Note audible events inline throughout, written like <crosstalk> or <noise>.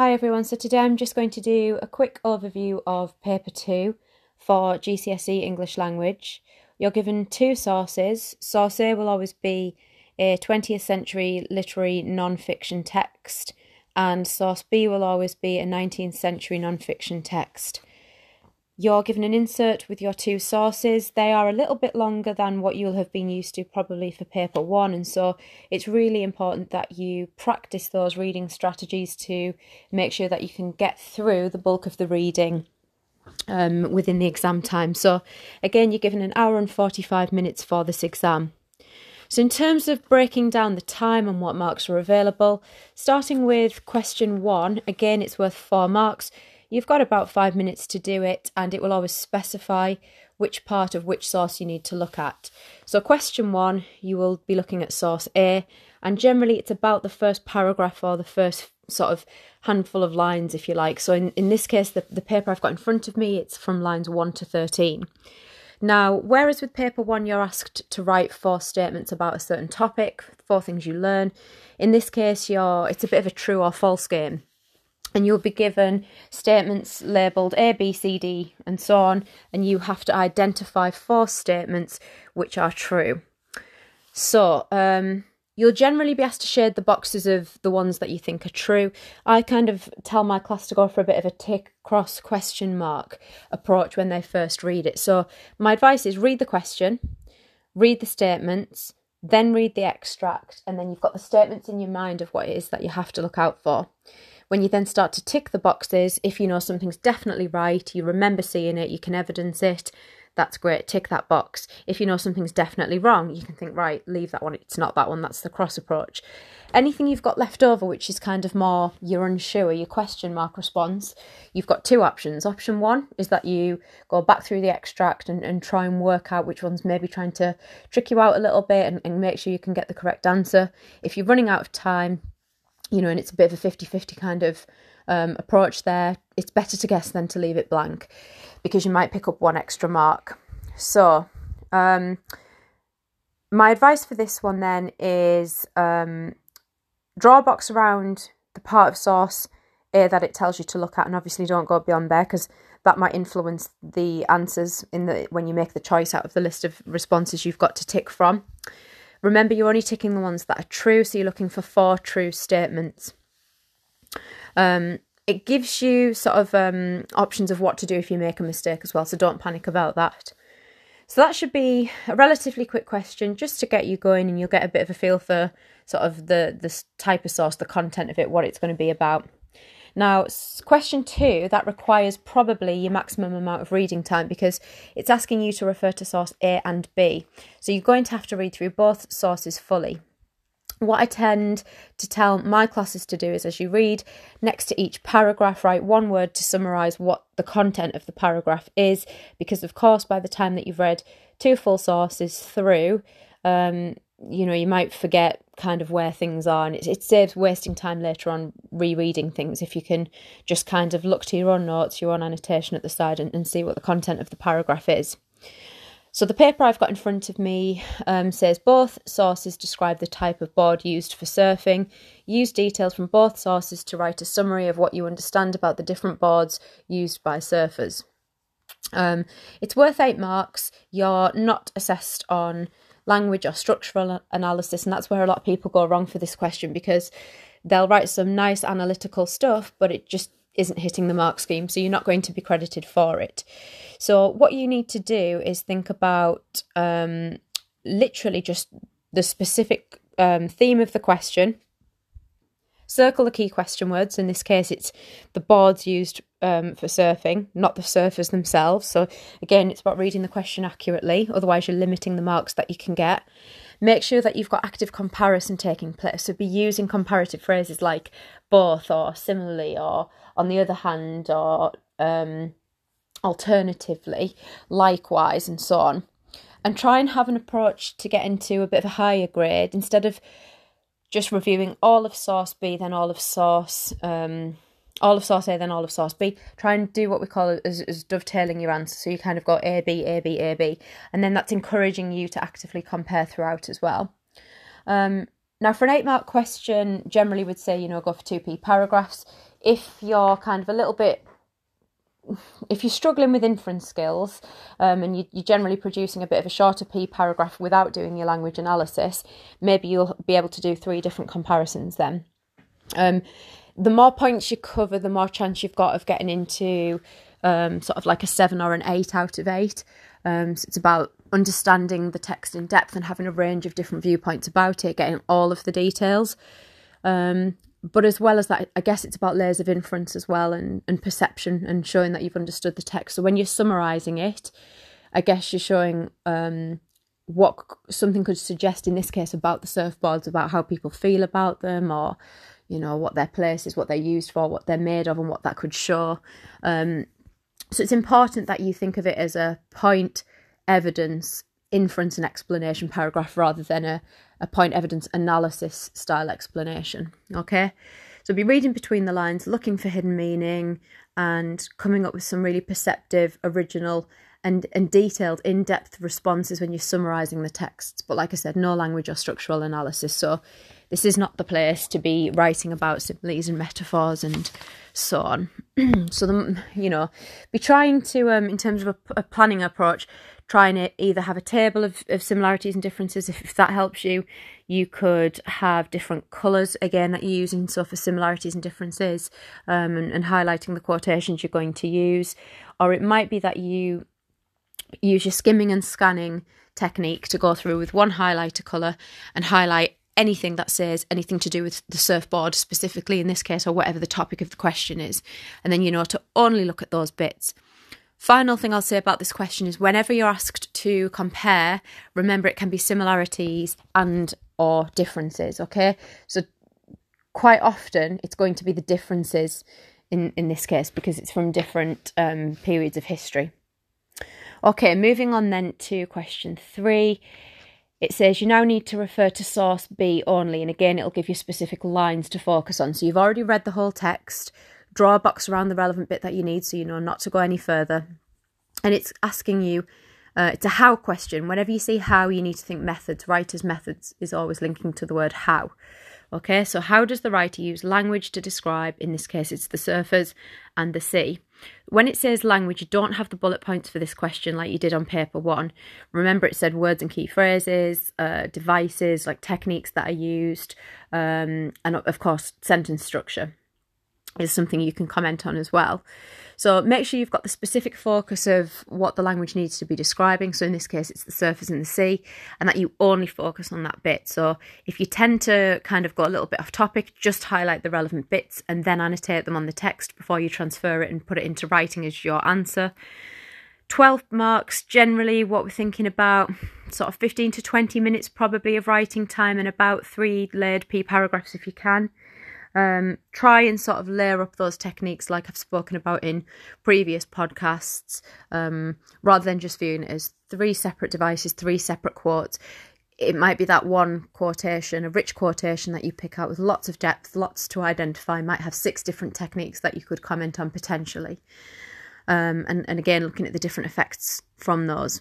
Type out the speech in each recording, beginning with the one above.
Hi everyone, so today I'm just going to do a quick overview of paper 2 for GCSE English language. You're given two sources. Source A will always be a 20th century literary non-fiction text and source B will always be a 19th century non-fiction text. You're given an insert with your two sources. They are a little bit longer than what you'll have been used to probably for paper one, and so it's really important that you practice those reading strategies to make sure that you can get through the bulk of the reading um, within the exam time. So, again, you're given an hour and 45 minutes for this exam. So, in terms of breaking down the time and what marks are available, starting with question one, again, it's worth four marks. You've got about five minutes to do it, and it will always specify which part of which source you need to look at. So, question one, you will be looking at source A, and generally it's about the first paragraph or the first sort of handful of lines, if you like. So, in, in this case, the, the paper I've got in front of me, it's from lines 1 to 13. Now, whereas with paper one, you're asked to write four statements about a certain topic, four things you learn. In this case, you're it's a bit of a true or false game and you'll be given statements labelled A, B, C, D, and so on, and you have to identify four statements which are true. So, um, you'll generally be asked to shade the boxes of the ones that you think are true. I kind of tell my class to go for a bit of a tick, cross, question mark approach when they first read it. So, my advice is read the question, read the statements, then read the extract, and then you've got the statements in your mind of what it is that you have to look out for. When you then start to tick the boxes, if you know something's definitely right, you remember seeing it, you can evidence it, that's great, tick that box. If you know something's definitely wrong, you can think, right, leave that one, it's not that one, that's the cross approach. Anything you've got left over, which is kind of more you're unsure, your question mark response, you've got two options. Option one is that you go back through the extract and, and try and work out which one's maybe trying to trick you out a little bit and, and make sure you can get the correct answer. If you're running out of time, you know, and it's a bit of a 50 50 kind of um, approach there, it's better to guess than to leave it blank because you might pick up one extra mark. So, um, my advice for this one then is um, draw a box around the part of source A that it tells you to look at, and obviously don't go beyond there because that might influence the answers in the when you make the choice out of the list of responses you've got to tick from. Remember, you're only ticking the ones that are true, so you're looking for four true statements. Um, it gives you sort of um, options of what to do if you make a mistake as well, so don't panic about that. So that should be a relatively quick question just to get you going, and you'll get a bit of a feel for sort of the the type of source, the content of it, what it's going to be about. Now, question two, that requires probably your maximum amount of reading time because it's asking you to refer to source A and B. So you're going to have to read through both sources fully. What I tend to tell my classes to do is as you read next to each paragraph, write one word to summarise what the content of the paragraph is, because of course, by the time that you've read two full sources through, um, you know, you might forget kind of where things are, and it, it saves wasting time later on rereading things if you can just kind of look to your own notes, your own annotation at the side, and, and see what the content of the paragraph is. So the paper I've got in front of me um, says both sources describe the type of board used for surfing. Use details from both sources to write a summary of what you understand about the different boards used by surfers. Um, it's worth eight marks. You're not assessed on language or structural analysis. And that's where a lot of people go wrong for this question because they'll write some nice analytical stuff, but it just isn't hitting the mark scheme. So you're not going to be credited for it. So what you need to do is think about um, literally just the specific um, theme of the question Circle the key question words. In this case, it's the boards used um, for surfing, not the surfers themselves. So, again, it's about reading the question accurately, otherwise, you're limiting the marks that you can get. Make sure that you've got active comparison taking place. So, be using comparative phrases like both or similarly or on the other hand or um, alternatively, likewise, and so on. And try and have an approach to get into a bit of a higher grade instead of just reviewing all of source B, then all of source, um, all of source A, then all of source B. Try and do what we call as, as dovetailing your answer. So you kind of go A, B, A, B, A, B. And then that's encouraging you to actively compare throughout as well. Um, now, for an eight mark question, generally would say, you know, go for 2p paragraphs. if you're kind of a little bit if you're struggling with inference skills um, and you, are generally producing a bit of a shorter P paragraph without doing your language analysis, maybe you'll be able to do three different comparisons then. Um, the more points you cover, the more chance you've got of getting into um, sort of like a seven or an eight out of eight. Um, so it's about understanding the text in depth and having a range of different viewpoints about it, getting all of the details. Um, but as well as that, I guess it's about layers of inference as well and, and perception and showing that you've understood the text. So when you're summarizing it, I guess you're showing um, what something could suggest in this case about the surfboards, about how people feel about them, or you know what their place is, what they're used for, what they're made of, and what that could show. Um, so it's important that you think of it as a point, evidence, inference, and explanation paragraph rather than a, a point evidence analysis style explanation. Okay, so be reading between the lines, looking for hidden meaning, and coming up with some really perceptive, original, and, and detailed, in depth responses when you're summarizing the texts. But like I said, no language or structural analysis. So this is not the place to be writing about similes and metaphors and so on. <clears throat> so, the, you know, be trying to, um, in terms of a, a planning approach, trying to either have a table of, of similarities and differences if, if that helps you. You could have different colours again that you're using, so for similarities and differences, um, and, and highlighting the quotations you're going to use. Or it might be that you use your skimming and scanning technique to go through with one highlighter colour and highlight anything that says anything to do with the surfboard specifically in this case or whatever the topic of the question is and then you know to only look at those bits Final thing I'll say about this question is whenever you're asked to compare, remember it can be similarities and or differences, okay? So quite often it's going to be the differences in, in this case because it's from different um, periods of history. Okay, moving on then to question three. It says you now need to refer to source B only, and again, it'll give you specific lines to focus on. So you've already read the whole text, draw a box around the relevant bit that you need so you know not to go any further. And it's asking you, uh, it's a how question. Whenever you see how, you need to think methods. Writer's methods is always linking to the word how. Okay, so how does the writer use language to describe, in this case, it's the surfers and the sea? When it says language, you don't have the bullet points for this question like you did on paper one. Remember, it said words and key phrases, uh, devices, like techniques that are used, um, and of course, sentence structure is something you can comment on as well. So make sure you've got the specific focus of what the language needs to be describing. So in this case, it's the surface and the sea, and that you only focus on that bit. So if you tend to kind of go a little bit off topic, just highlight the relevant bits and then annotate them on the text before you transfer it and put it into writing as your answer. 12 marks generally what we're thinking about sort of 15 to 20 minutes probably of writing time and about three layered p paragraphs if you can um, try and sort of layer up those techniques like I've spoken about in previous podcasts, um, rather than just viewing it as three separate devices, three separate quotes. It might be that one quotation, a rich quotation that you pick out with lots of depth, lots to identify, might have six different techniques that you could comment on potentially. Um, and, and again, looking at the different effects from those.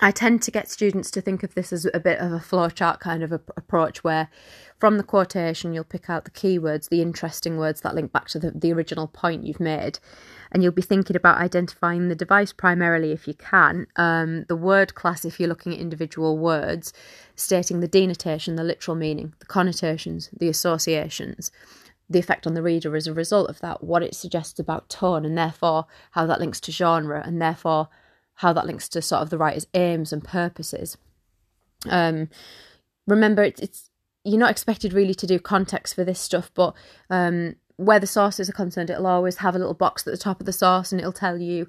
I tend to get students to think of this as a bit of a flowchart kind of a, approach where from the quotation you'll pick out the keywords, the interesting words that link back to the, the original point you've made. And you'll be thinking about identifying the device primarily if you can, um, the word class if you're looking at individual words, stating the denotation, the literal meaning, the connotations, the associations, the effect on the reader as a result of that, what it suggests about tone, and therefore how that links to genre, and therefore how that links to sort of the writer's aims and purposes. Um, remember, it's, it's you're not expected really to do context for this stuff, but um, where the sources are concerned, it'll always have a little box at the top of the source, and it'll tell you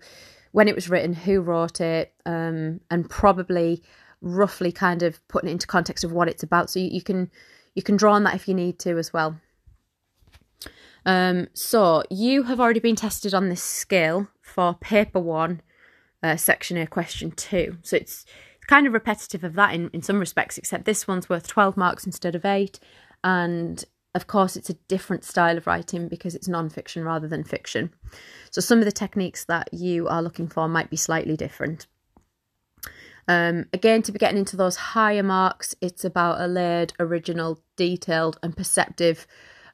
when it was written, who wrote it, um, and probably roughly kind of putting it into context of what it's about. So you, you can you can draw on that if you need to as well. Um, so you have already been tested on this skill for paper one uh, section A, question two. So it's kind of repetitive of that in, in some respects, except this one's worth 12 marks instead of eight. And of course, it's a different style of writing because it's non-fiction rather than fiction. So some of the techniques that you are looking for might be slightly different. Um, again, to be getting into those higher marks, it's about a layered, original, detailed, and perceptive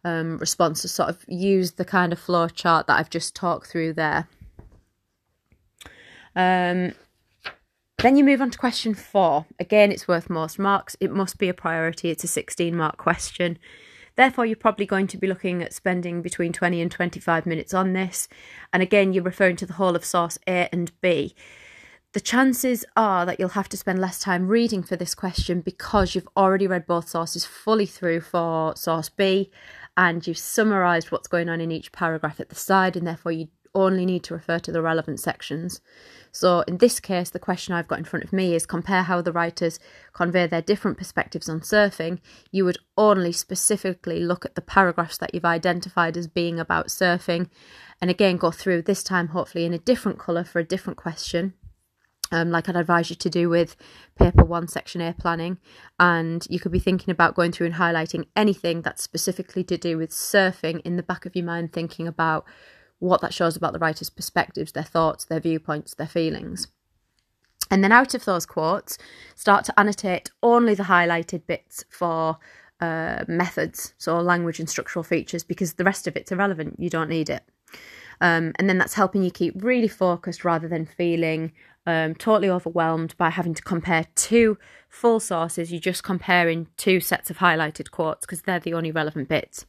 um, response to sort of use the kind of flow chart that I've just talked through there. Um, then you move on to question four. Again, it's worth most marks. It must be a priority. It's a 16 mark question. Therefore, you're probably going to be looking at spending between 20 and 25 minutes on this. And again, you're referring to the whole of source A and B. The chances are that you'll have to spend less time reading for this question because you've already read both sources fully through for source B and you've summarised what's going on in each paragraph at the side, and therefore you only need to refer to the relevant sections. So, in this case, the question I've got in front of me is compare how the writers convey their different perspectives on surfing. You would only specifically look at the paragraphs that you've identified as being about surfing, and again go through this time, hopefully, in a different colour for a different question. Um, like I'd advise you to do with paper one, section A planning. And you could be thinking about going through and highlighting anything that's specifically to do with surfing in the back of your mind, thinking about what that shows about the writer's perspectives, their thoughts, their viewpoints, their feelings. And then out of those quotes, start to annotate only the highlighted bits for uh, methods, so language and structural features, because the rest of it's irrelevant. You don't need it. Um, and then that's helping you keep really focused rather than feeling um, totally overwhelmed by having to compare two full sources. You're just comparing two sets of highlighted quotes because they're the only relevant bits.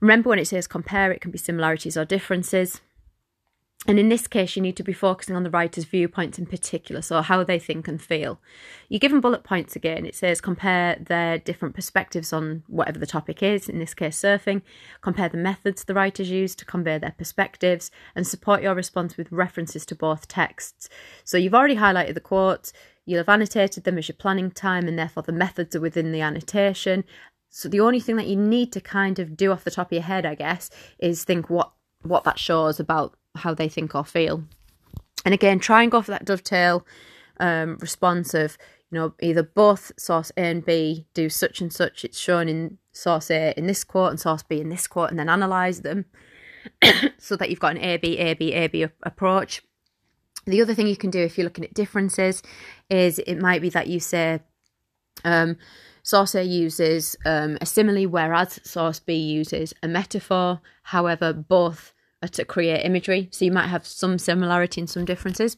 Remember when it says compare, it can be similarities or differences. And in this case, you need to be focusing on the writer's viewpoints in particular, so how they think and feel. You give them bullet points again. It says compare their different perspectives on whatever the topic is, in this case, surfing, compare the methods the writers use to convey their perspectives, and support your response with references to both texts. So you've already highlighted the quotes, you'll have annotated them as your planning time, and therefore the methods are within the annotation, so the only thing that you need to kind of do off the top of your head, I guess, is think what what that shows about how they think or feel. And again, try and go for that dovetail um, response of, you know, either both source A and B do such and such. It's shown in source A in this quote and source B in this quote, and then analyze them <coughs> so that you've got an A B A B A B approach. The other thing you can do if you're looking at differences is it might be that you say, um, Source A uses um, a simile, whereas source B uses a metaphor. However, both are to create imagery, so you might have some similarity and some differences.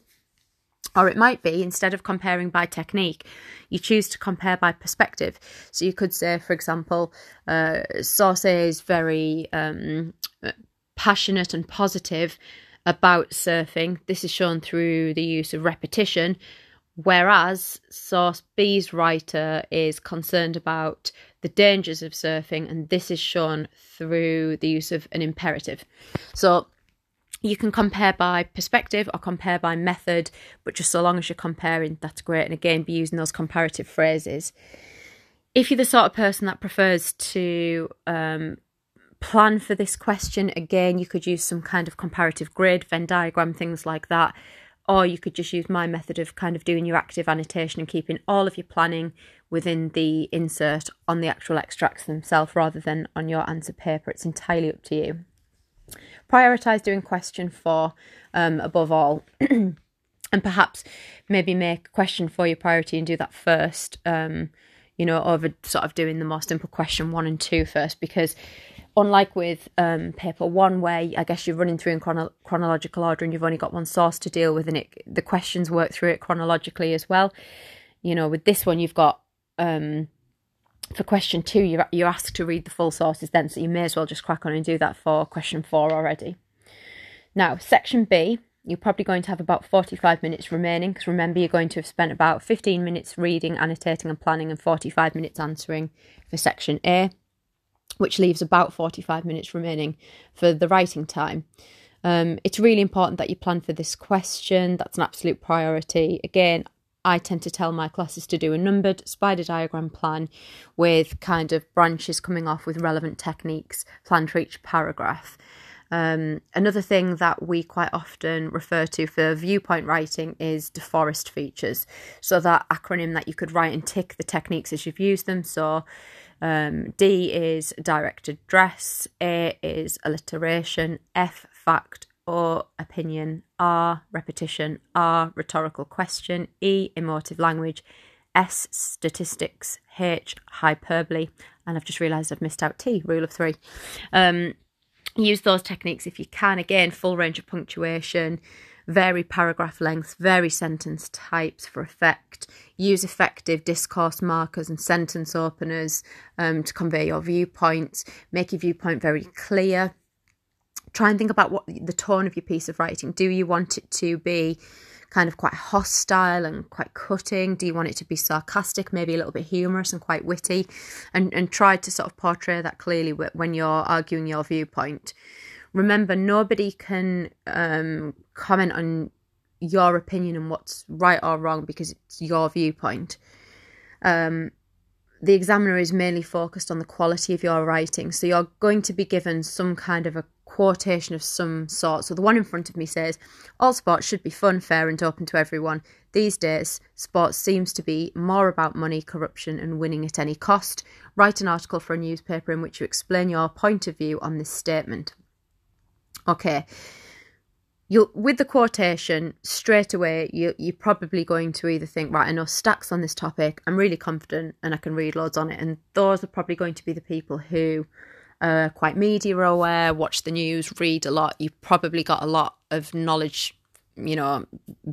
Or it might be instead of comparing by technique, you choose to compare by perspective. So you could say, for example, uh, Source A is very um, passionate and positive about surfing. This is shown through the use of repetition, Whereas Source B's writer is concerned about the dangers of surfing, and this is shown through the use of an imperative. So you can compare by perspective or compare by method, but just so long as you're comparing, that's great. And again, be using those comparative phrases. If you're the sort of person that prefers to um, plan for this question, again, you could use some kind of comparative grid, Venn diagram, things like that or you could just use my method of kind of doing your active annotation and keeping all of your planning within the insert on the actual extracts themselves rather than on your answer paper. It's entirely up to you. Prioritize doing question four um, above all. <clears throat> and perhaps maybe make question four your priority and do that first, um, you know, over sort of doing the more simple question one and two first, because unlike with um, paper one, where I guess you're running through in chrono- chronological order and you've only got one source to deal with, and it the questions work through it chronologically as well. You know, with this one, you've got um, for question two, you're you're asked to read the full sources then, so you may as well just crack on and do that for question four already. Now, section B, you're probably going to have about 45 minutes remaining because remember, you're going to have spent about 15 minutes reading, annotating, and planning, and 45 minutes answering for section A which leaves about 45 minutes remaining for the writing time. Um, it's really important that you plan for this question. That's an absolute priority. Again, I tend to tell my classes to do a numbered spider diagram plan with kind of branches coming off with relevant techniques planned for each paragraph. Um, another thing that we quite often refer to for viewpoint writing is deforest features. So, that acronym that you could write and tick the techniques as you've used them. So, um, D is direct address, A is alliteration, F fact or opinion, R repetition, R rhetorical question, E emotive language, S statistics, H hyperbole, And I've just realised I've missed out T, rule of three. Um, use those techniques if you can. Again, full range of punctuation, vary paragraph lengths, vary sentence types for effect, use effective discourse markers and sentence openers um, to convey your viewpoints, make your viewpoint very clear. Try and think about what the tone of your piece of writing. Do you want it to be kind of quite hostile and quite cutting? Do you want it to be sarcastic, maybe a little bit humorous and quite witty? And and try to sort of portray that clearly when you're arguing your viewpoint. Remember, nobody can um, comment on your opinion and what's right or wrong because it's your viewpoint. Um, the examiner is mainly focused on the quality of your writing. So you're going to be given some kind of a quotation of some sort. So the one in front of me says, All sports should be fun, fair, and open to everyone. These days, sports seems to be more about money, corruption, and winning at any cost. Write an article for a newspaper in which you explain your point of view on this statement. Okay, you with the quotation straight away you you're probably going to either think right I know stacks on this topic. I'm really confident and I can read loads on it. And those are probably going to be the people who are quite media aware watch the news read a lot. You've probably got a lot of knowledge you know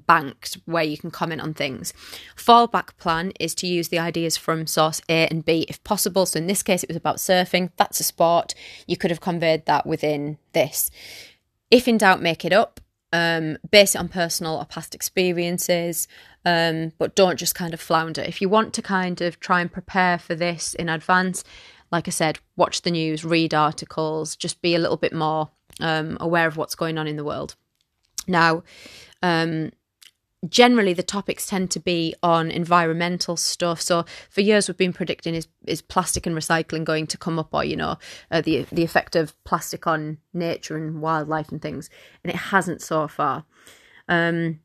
banked where you can comment on things. Fallback plan is to use the ideas from source a and b if possible. So in this case it was about surfing. That's a sport. You could have conveyed that within this if in doubt, make it up. Um, base it on personal or past experiences, um, but don't just kind of flounder. If you want to kind of try and prepare for this in advance, like I said, watch the news, read articles, just be a little bit more um, aware of what's going on in the world. Now, um, generally the topics tend to be on environmental stuff. So for years we've been predicting is is plastic and recycling going to come up, or you know uh, the the effect of plastic on nature and wildlife and things, and it hasn't so far. Um,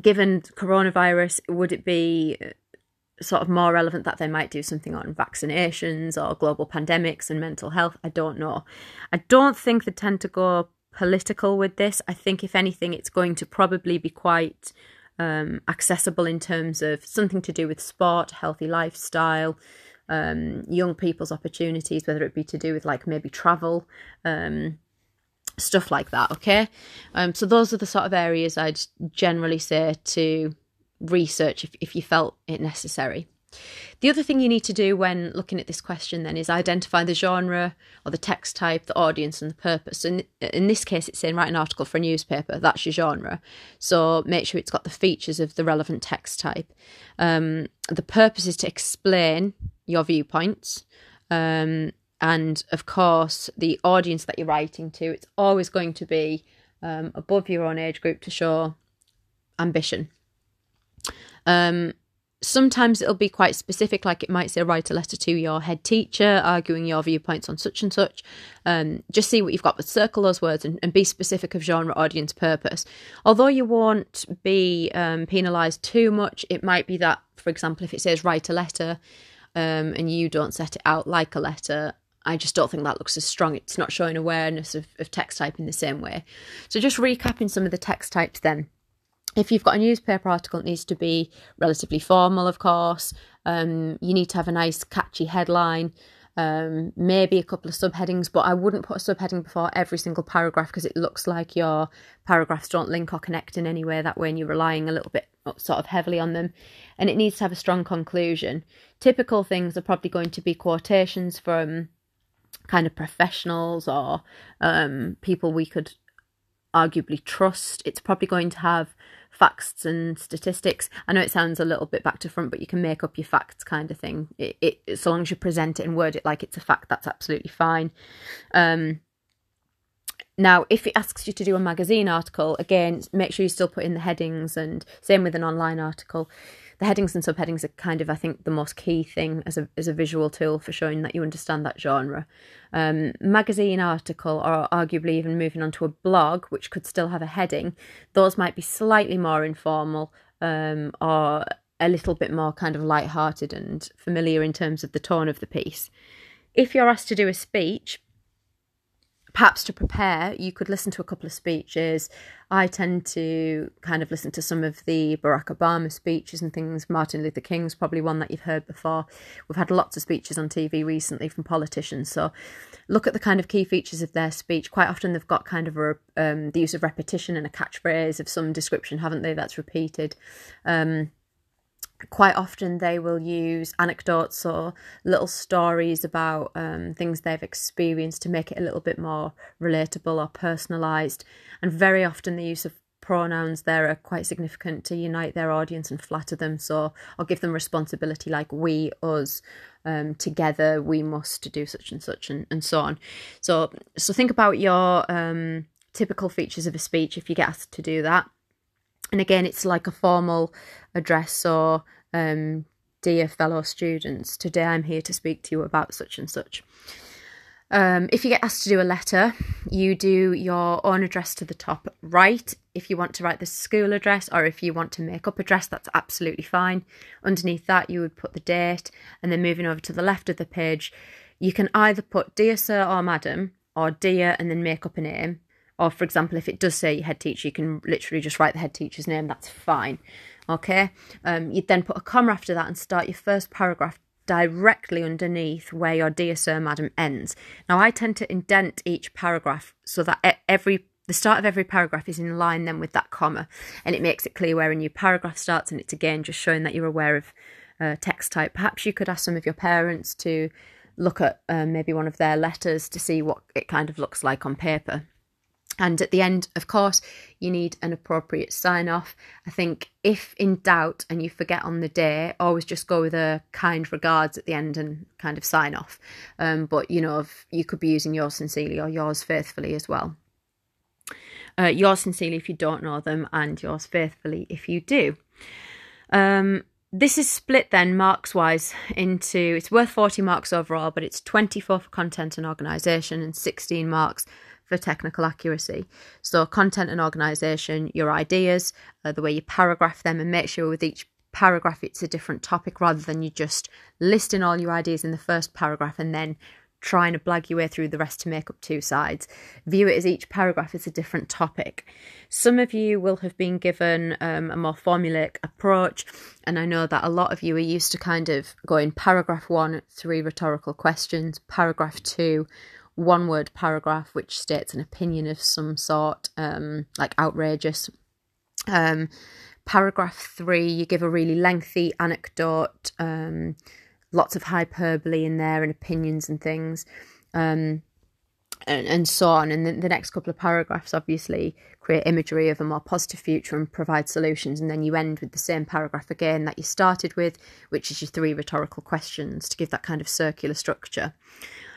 given coronavirus, would it be uh, sort of more relevant that they might do something on vaccinations or global pandemics and mental health? I don't know. I don't think they tend to go political with this. I think, if anything, it's going to probably be quite um, accessible in terms of something to do with sport, healthy lifestyle, um, young people's opportunities, whether it be to do with like maybe travel, um, stuff like that. Okay, um, so those are the sort of areas I'd generally say to research if, if you felt it necessary. The other thing you need to do when looking at this question then is identify the genre or the text type, the audience, and the purpose. And in this case, it's saying write an article for a newspaper. That's your genre. So make sure it's got the features of the relevant text type. Um, the purpose is to explain your viewpoints. Um, and of course, the audience that you're writing to, it's always going to be um, above your own age group to show ambition. Um, sometimes it'll be quite specific, like it might say write a letter to your head teacher, arguing your viewpoints on such and such. Um, just see what you've got, but circle those words and, and, be specific of genre, audience, purpose. Although you won't be um, penalised too much, it might be that, for example, if it says write a letter um, and you don't set it out like a letter, I just don't think that looks as strong. It's not showing awareness of, of text type in the same way. So just recapping some of the text types then if you've got a newspaper article, it needs to be relatively formal, of course. Um, you need to have a nice, catchy headline, um, maybe a couple of subheadings, but I wouldn't put a subheading before every single paragraph because it looks like your paragraphs don't link or connect in any way that way, and you're relying a little bit sort of heavily on them. And it needs to have a strong conclusion. Typical things are probably going to be quotations from kind of professionals or um, people we could arguably trust. It's probably going to have facts and statistics. I know it sounds a little bit back to front, but you can make up your facts kind of thing. It, it so long as you present it and word it like it's a fact, that's absolutely fine. Um, now, if it asks you to do a magazine article, again, make sure you still put in the headings and same with an online article the headings and subheadings are kind of, I think, the most key thing as a as a visual tool for showing that you understand that genre. Um, magazine article, or arguably even moving on to a blog, which could still have a heading, those might be slightly more informal um, or a little bit more kind of light-hearted and familiar in terms of the tone of the piece. If you're asked to do a speech, perhaps to prepare, you could listen to a couple of speeches. I tend to kind of listen to some of the Barack Obama speeches and things. Martin Luther King's probably one that you've heard before. We've had lots of speeches on TV recently from politicians. So look at the kind of key features of their speech. Quite often they've got kind of a, um, the use of repetition and a catchphrase of some description, haven't they? That's repeated. Um, quite often they will use anecdotes or little stories about um, things they've experienced to make it a little bit more relatable or personalized. And very often the use of pronouns there are quite significant to unite their audience and flatter them. So or give them responsibility like we us um, together we must do such and such and, and so on. So so think about your um, typical features of a speech if you get asked to do that and again, it's like a formal address or, um, dear fellow students, today I'm here to speak to you about such and such. Um, if you get asked to do a letter, you do your own address to the top right. If you want to write the school address or if you want to make up address, that's absolutely fine. Underneath that, you would put the date and then moving over to the left of the page, you can either put Dear Sir or Madam or Dear and then make up a name. Or, for example, if it does say head teacher, you can literally just write the head teacher's name. That's fine. Okay. Um, you'd then put a comma after that and start your first paragraph directly underneath where your dear sir, madam ends. Now, I tend to indent each paragraph so that every the start of every paragraph is in line then with that comma, and it makes it clear where a new paragraph starts. And it's again just showing that you're aware of uh, text type. Perhaps you could ask some of your parents to look at um, maybe one of their letters to see what it kind of looks like on paper. And at the end, of course, you need an appropriate sign off. I think if in doubt and you forget on the day, always just go with a kind regards at the end and kind of sign off. Um, but you know, you could be using yours sincerely or yours faithfully as well. Uh, yours sincerely if you don't know them, and yours faithfully if you do. Um, this is split then marks wise into it's worth 40 marks overall, but it's 24 for content and organisation and 16 marks for technical accuracy. So, content and organisation, your ideas, uh, the way you paragraph them, and make sure with each paragraph it's a different topic rather than you just listing all your ideas in the first paragraph and then trying to blag your way through the rest to make up two sides. View it as each paragraph is a different topic. Some of you will have been given um, a more formulaic approach, and I know that a lot of you are used to kind of going paragraph one, three rhetorical questions, paragraph two, one word paragraph which states an opinion of some sort, um, like outrageous. Um, paragraph three, you give a really lengthy anecdote, um, lots of hyperbole in there and opinions and things, um, and, and so on. And then the next couple of paragraphs obviously create imagery of a more positive future and provide solutions. And then you end with the same paragraph again that you started with, which is your three rhetorical questions to give that kind of circular structure.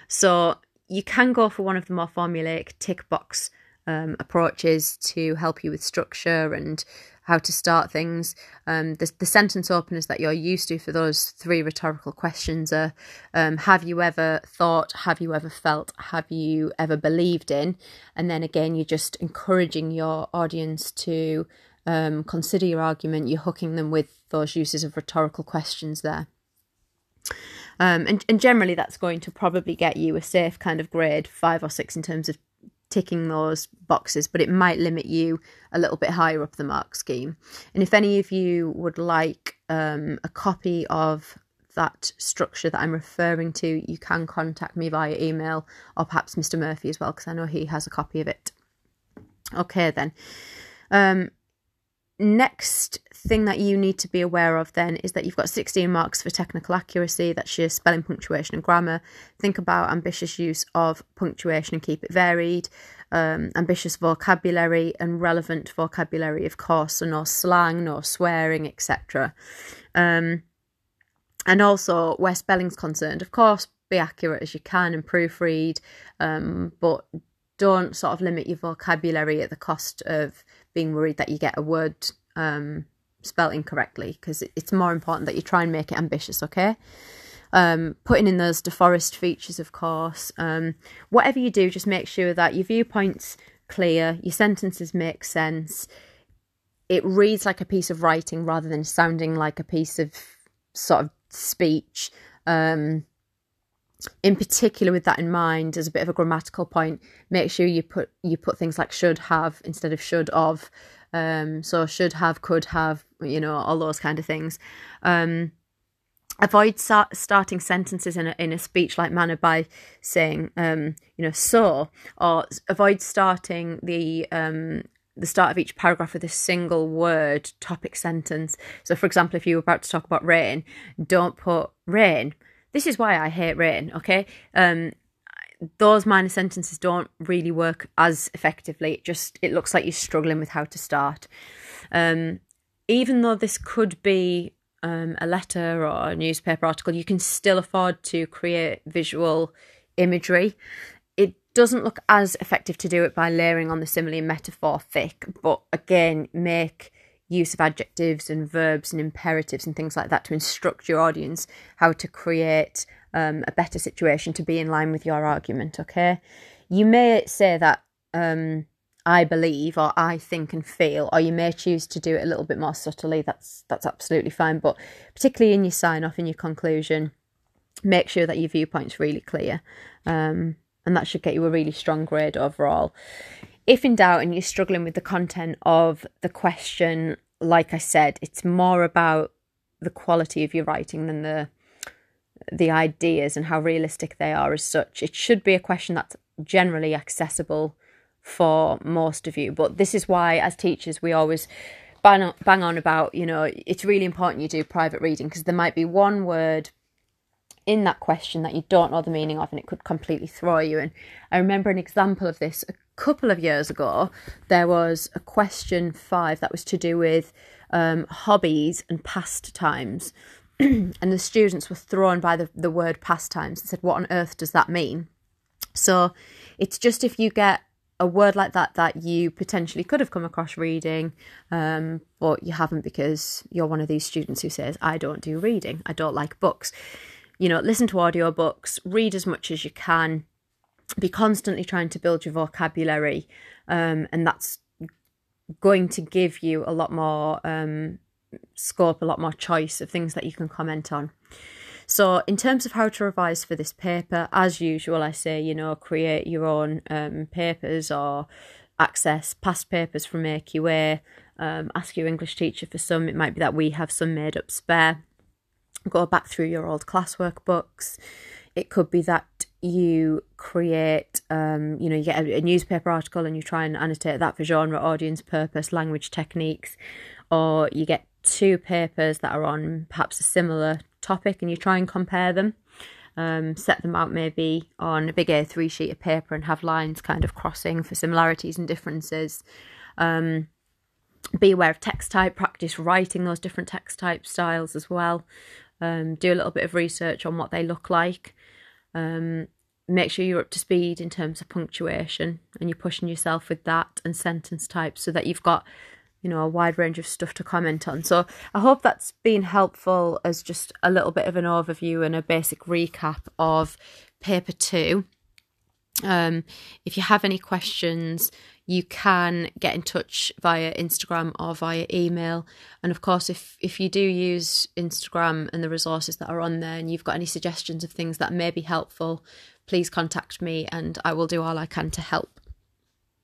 So you can go for one of the more formulaic tick box um, approaches to help you with structure and how to start things. Um, the, the, sentence openers that you're used to for those three rhetorical questions are um, Have you ever thought? Have you ever felt? Have you ever believed in? And then again, you're just encouraging your audience to um, consider your argument. You're hooking them with those uses of rhetorical questions there. Um, and, and generally, that's going to probably get you a safe kind of grade, five or six in terms of ticking those boxes, but it might limit you a little bit higher up the mark scheme. And if any of you would like um, a copy of that structure that I'm referring to, you can contact me via email or perhaps Mr. Murphy as well, because I know he has a copy of it. Okay, then. Um, next thing that you need to be aware of then is that you've got 16 marks for technical accuracy. That's your spelling punctuation and grammar. Think about ambitious use of punctuation and keep it varied um, ambitious vocabulary and relevant vocabulary of course so no slang no swearing etc um, and also where spelling's concerned. Of course be accurate as you can and proofread um, but don't sort of limit your vocabulary at the cost of being worried that you get a word um, spelled incorrectly because it's more important that you try and make it ambitious, okay? Um, putting in those deforest features, of course. Um, whatever you do, just make sure that your viewpoint's clear, your sentences make sense. It reads like a piece of writing rather than sounding like a piece of sort of speech. Um, in particular with that in mind as a bit of a grammatical point make sure you put you put things like should have instead of should of um so should have could have you know all those kind of things. Um avoid start, starting sentences in a, in a speech like manner by saying um you know so or avoid starting the um the start of each paragraph with a single word topic sentence. So for example if you were about to talk about rain don't put rain this is why I hate rain, okay? Um, those minor sentences don't really work as effectively. It just it looks like you're struggling with how to start. Um, even though this could be um, a letter or a newspaper article, you can still afford to create visual imagery. It doesn't look as effective to do it by layering on the simile and metaphor thick, but again, make use of adjectives and verbs and imperatives and things like that to instruct your audience how to create um, a better situation to be in line with your argument. Okay, you may say that um, I believe or I think and feel, or you may choose to do it a little bit more subtly. That's that's absolutely fine. But particularly in your sign off, in your conclusion, make sure that your viewpoint's really clear. Um, and that should get you a really strong grade overall if in doubt and you're struggling with the content of the question, like I said, it's more about the quality of your writing than the the ideas and how realistic they are as such. It should be a question that's generally accessible for most of you. But this is why, as teachers, we always bang on, bang on about, you know, it's really important you do private reading because there might be one word in that question that you don't know the meaning of and it could completely throw you. And I remember an example of this couple of years ago, there was a question five that was to do with um, hobbies and pastimes. <clears throat> and the students were thrown by the, the word pastimes and said, What on earth does that mean? So it's just if you get a word like that that you potentially could have come across reading, um, but you haven't because you're one of these students who says, I don't do reading, I don't like books. You know, listen to audiobooks, read as much as you can, be constantly trying to build your vocabulary um, and that's going to give you a lot more um, scope a lot more choice of things that you can comment on. So in terms of how to revise for this paper as usual i say you know create your own um, papers or access past papers from aqa um, ask your english teacher for some. It might be that we have some made up spare. Go back through your old classwork books. It could be that you create, um, you know, you get a, a, newspaper article and you try and annotate that for genre, audience, purpose, language techniques, or you get two papers that are on perhaps a similar topic and you try and compare them. Um, set them out maybe on a big A3 sheet of paper and have lines kind of crossing for similarities and differences. Um, be aware of text type, practice writing those different text type styles as well. Um, do a little bit of research on what they look like. Um, make sure you're up to speed in terms of punctuation and you're pushing yourself with that and sentence types so that you've got you know a wide range of stuff to comment on. So i hope that's been helpful as just a little bit of an overview and a basic recap of paper 2 um, if you have any questions you can get in touch via Instagram or via email. And of course, if, if you do use Instagram and the resources that are on there and you've got any suggestions of things that may be helpful, please contact me and I will do all I can to help.